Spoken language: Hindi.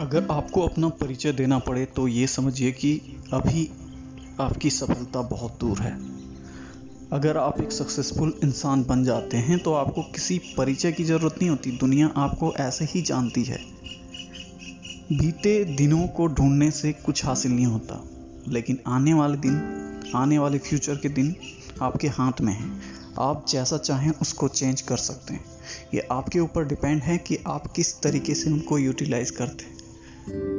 अगर आपको अपना परिचय देना पड़े तो ये समझिए कि अभी आपकी सफलता बहुत दूर है। अगर आप एक सक्सेसफुल इंसान बन जाते हैं तो आपको किसी परिचय की ज़रूरत नहीं होती। दुनिया आपको ऐसे ही जानती है। बीते दिनों को ढूँढने से कुछ हासिल नहीं होता, लेकिन आने वाले दिन, आने वाले फ्यूचर के दिन आपके हाथ में हैं। आप जैसा चाहें उसको चेंज कर सकते हैं। ये आपके ऊपर डिपेंड है कि आप किस तरीके से उनको यूटिलाइज करते हैं। Bye.